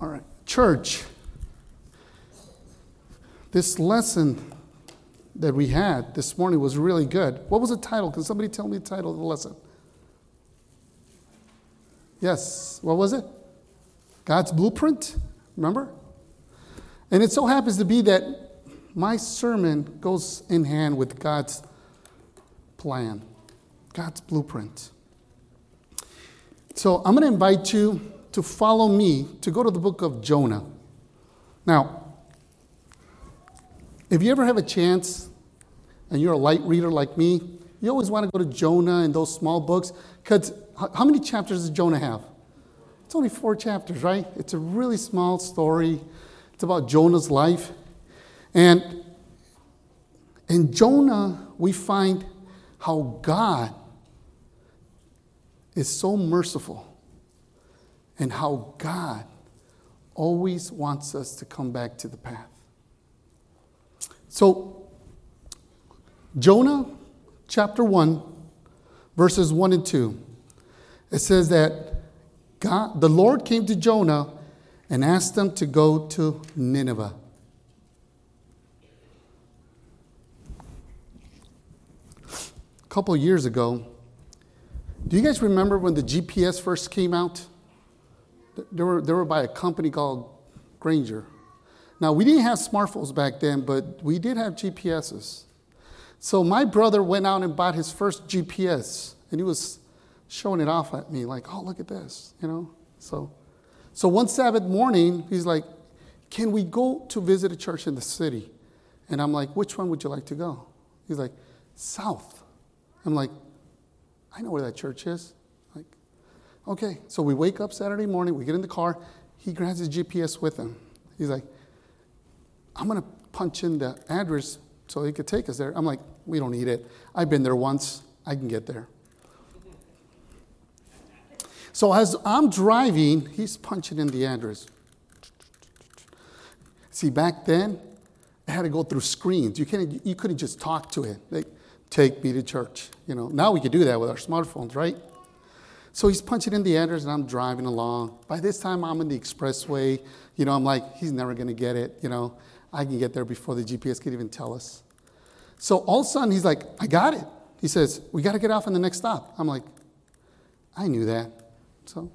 All right, church. This lesson that we had this morning was really good. What was the title? Can somebody tell me the title of the lesson? Yes, what was it? God's blueprint, remember? And it so happens to be that my sermon goes in hand with God's plan, God's blueprint. So I'm going to invite you to follow me to go to the book of Jonah. Now, if you ever have a chance and you're a light reader like me, you always want to go to Jonah and those small books because how many chapters does Jonah have? It's only four chapters, right? It's a really small story. It's about Jonah's life. And in Jonah, we find how God is so merciful and how God always wants us to come back to the path. So, Jonah chapter 1, verses 1 and 2, it says that God, the Lord came to Jonah and asked him to go to Nineveh. A couple years ago, do you guys remember when the GPS first came out? They were, they were by a company called Granger. Now, we didn't have smartphones back then, but we did have GPSs. So my brother went out and bought his first GPS, and he was showing it off at me, like, oh, look at this, you know? So, so one Sabbath morning, he's like, can we go to visit a church in the city? And I'm like, which one would you like to go? He's like, south. I'm like, I know where that church is. Okay. So we wake up Saturday morning, we get in the car, he grabs his GPS with him. He's like, I'm to punch in the address so he could take us there. I'm like, we don't need it. I've been there once, I can get there. So as I'm driving, he's punching in the address. See, back then, I had to go through screens. You, couldn't, you couldn't just talk to it. Like, take me to church. You know, now we can do that with our smartphones, right? So he's punching in the address, and I'm driving along. By this time, I'm in the expressway. You know, I'm like, he's never going to get it. You know, I can get there before the GPS can even tell us. So all of a sudden, he's like, I got it. He says, We got to get off on the next stop. I'm like, I knew that. So,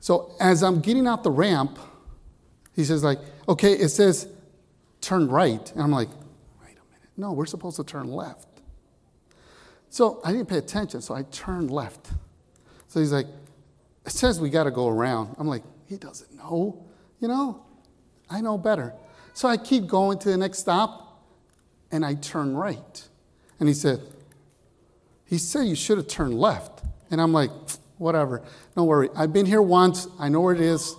so as I'm getting out the ramp, he says, like, okay, it says turn right. And I'm like, wait a minute. No, we're supposed to turn left. So I didn't pay attention, so I turned left. So he's like, it says we got to go around. I'm like, he doesn't know. You know, I know better. So I keep going to the next stop and I turn right. And he said, he said you should have turned left. And I'm like, whatever. Don't worry. I've been here once. I know where it is.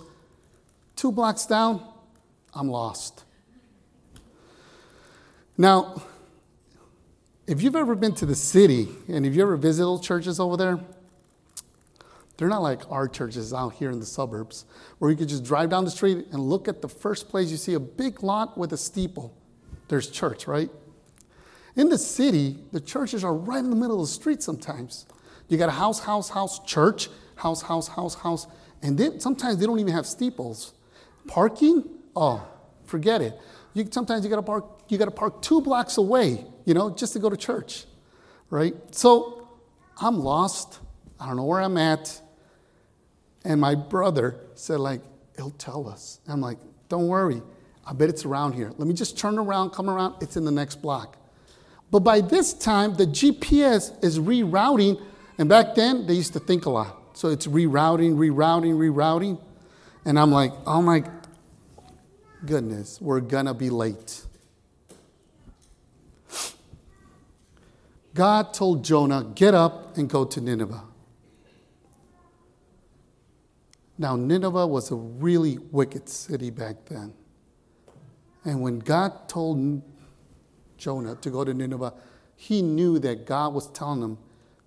Two blocks down, I'm lost. Now, if you've ever been to the city and if you ever visit those churches over there, they're not like our churches out here in the suburbs where you could just drive down the street and look at the first place you see a big lot with a steeple. There's church, right? In the city, the churches are right in the middle of the street sometimes. You got a house, house, house, church, house, house, house, house. And then sometimes they don't even have steeples. Parking? Oh, forget it. You, sometimes you got to park. You got to park two blocks away, you know, just to go to church, right? So I'm lost. I don't know where I'm at. And my brother said, like, he'll tell us. I'm like, don't worry. I bet it's around here. Let me just turn around, come around. It's in the next block. But by this time, the GPS is rerouting and back then, they used to think a lot. So it's rerouting, rerouting, rerouting. And I'm like, oh my goodness, we're gonna be late. God told Jonah, get up and go to Nineveh. Now, Nineveh was a really wicked city back then. And when God told Jonah to go to Nineveh, he knew that God was telling him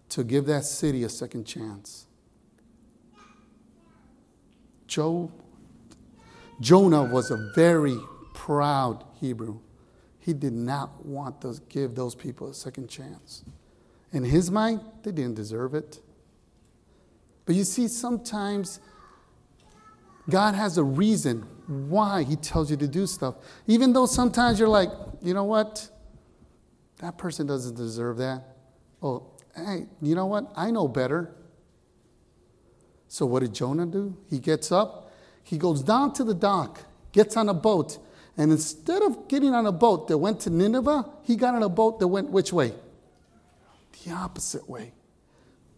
to give that city a second chance. Joe, Jonah was a very proud Hebrew. He did not want to give those people a second chance. In his mind, they didn't deserve it. But you see, sometimes God has a reason why He tells you to do stuff. Even though sometimes you're like, you know what? That person doesn't deserve that. Oh, hey, you know what? I know better. So what did Jonah do? He gets up, he goes down to the dock, gets on a boat, and instead of getting on a boat that went to Nineveh, he got on a boat that went which way? The opposite way.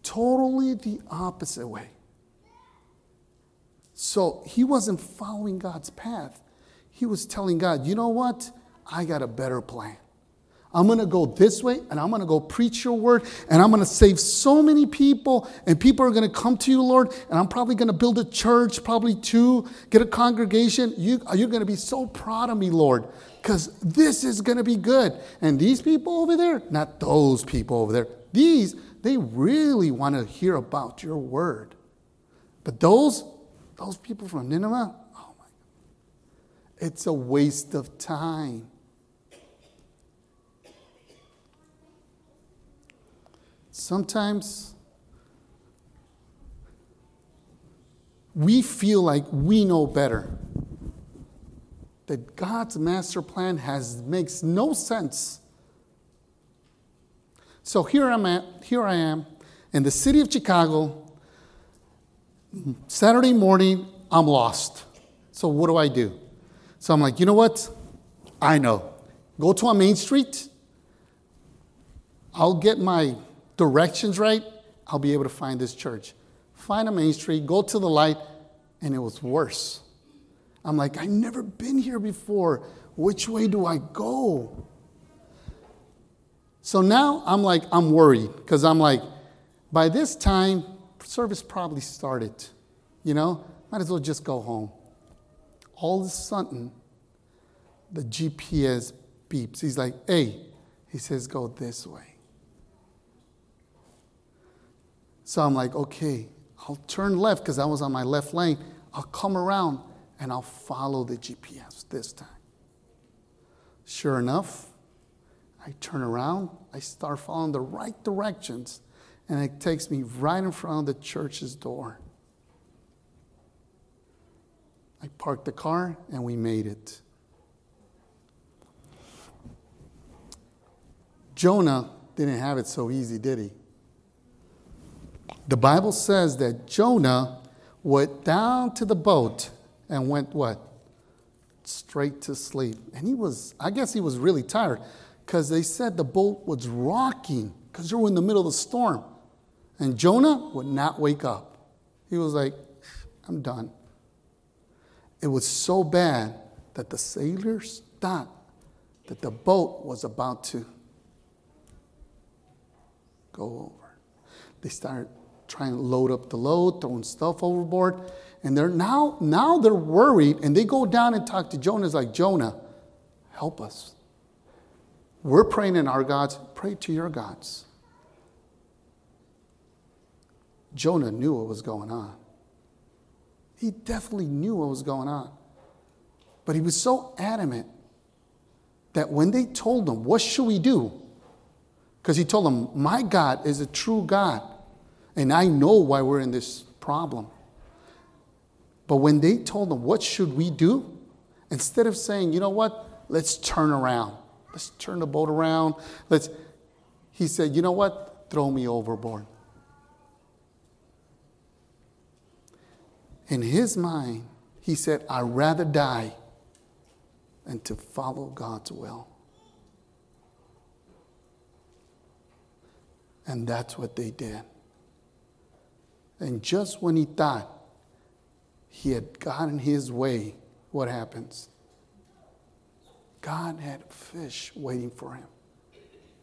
Totally the opposite way. So he wasn't following God's path. He was telling God, you know what? I got a better plan. I'm going to go this way and I'm going to go preach your word and I'm going to save so many people and people are going to come to you, Lord. And I'm probably going to build a church, probably two, get a congregation. You, you're going to be so proud of me, Lord, because this is going to be good. And these people over there, not those people over there, these, they really want to hear about your word. But those, those people from Nineveh, oh my, God. it's a waste of time. Sometimes we feel like we know better. That God's master plan has makes no sense. So here I'm at, here I am in the city of Chicago. Saturday morning, I'm lost. So what do I do? So I'm like, you know what? I know. Go to a main street. I'll get my directions right, I'll be able to find this church. Find a main street, go to the light, and it was worse. I'm like, I've never been here before. Which way do I go? So now I'm like, I'm worried because I'm like, by this time, service probably started. You know, might as well just go home. All of a sudden, the GPS beeps. He's like, hey, he says, go this way. So I'm like, okay, I'll turn left because I was on my left lane. I'll come around and I'll follow the GPS this time. Sure enough, I turn around, I start following the right directions, and it takes me right in front of the church's door. I parked the car and we made it. Jonah didn't have it so easy, did he? The Bible says that Jonah went down to the boat and went what? Straight to sleep. And he was, I guess he was really tired because they said the boat was rocking because they were in the middle of the storm. And Jonah would not wake up. He was like, I'm done. It was so bad that the sailors thought that the boat was about to go over. They started trying to load up the load, throwing stuff overboard. And they're now, now they're worried, and they go down and talk to Jonah. It's like, Jonah, help us. We're praying in our gods, pray to your gods. Jonah knew what was going on. He definitely knew what was going on. But he was so adamant that when they told him, What should we do? Because he told them, My God is a true God. And I know why we're in this problem. But when they told him, What should we do? Instead of saying, You know what? Let's turn around. Let's turn the boat around. Let's, he said, You know what? Throw me overboard. In his mind, he said, I'd rather die than to follow God's will. And that's what they did. And just when he thought he had gotten his way, what happens? God had fish waiting for him.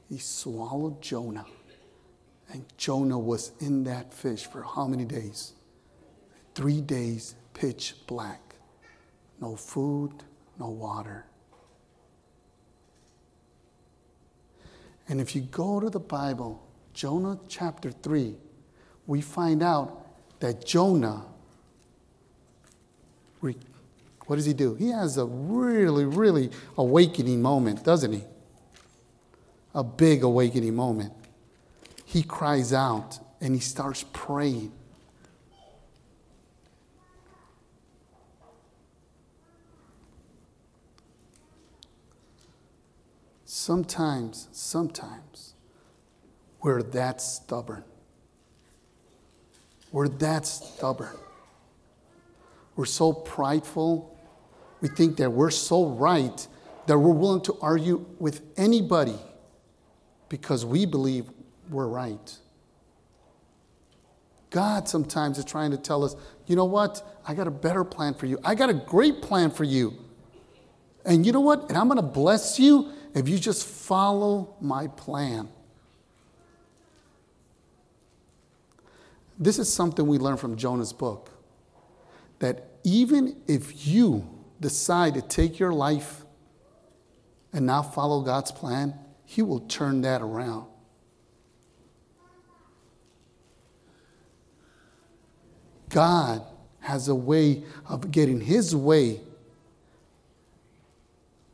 He swallowed Jonah. And Jonah was in that fish for how many days? Three days, pitch black. No food, no water. And if you go to the Bible, Jonah chapter 3, we find out that Jonah, what does he do? He has a really, really awakening moment, doesn't he? A big awakening moment. He cries out and he starts praying. Sometimes, sometimes, we're that stubborn. We're that stubborn. We're so prideful. We think that we're so right that we're willing to argue with anybody because we believe we're right. God sometimes is trying to tell us, you know what? I got a better plan for you. I got a great plan for you. And you know what? And I'm going to bless you if you just follow my plan. This is something we learn from Jonah's book that even if you decide to take your life and not follow God's plan, He will turn that around. God has a way of getting His way.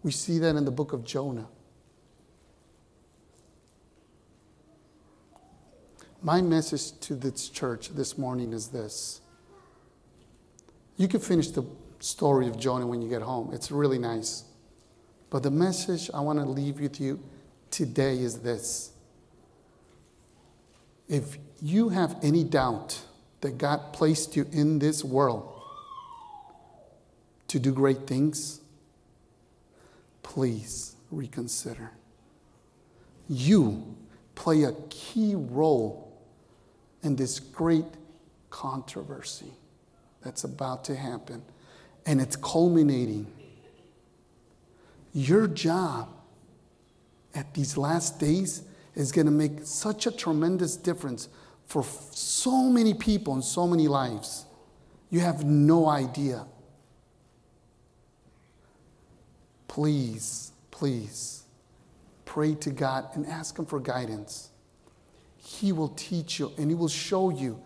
We see that in the book of Jonah. My message to this church this morning is this. You can finish the story of Jonah when you get home, it's really nice. But the message I want to leave with you today is this. If you have any doubt that God placed you in this world to do great things, please reconsider. You play a key role in this great controversy that's about to happen, and it's culminating. Your job at these last days is going to make such a tremendous difference for so many people and so many lives. You have no idea. Please, please pray to God and ask Him for guidance. He will teach you and He will show you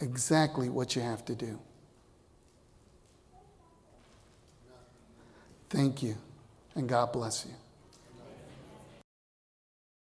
exactly what you have to do. Thank you, and God bless you.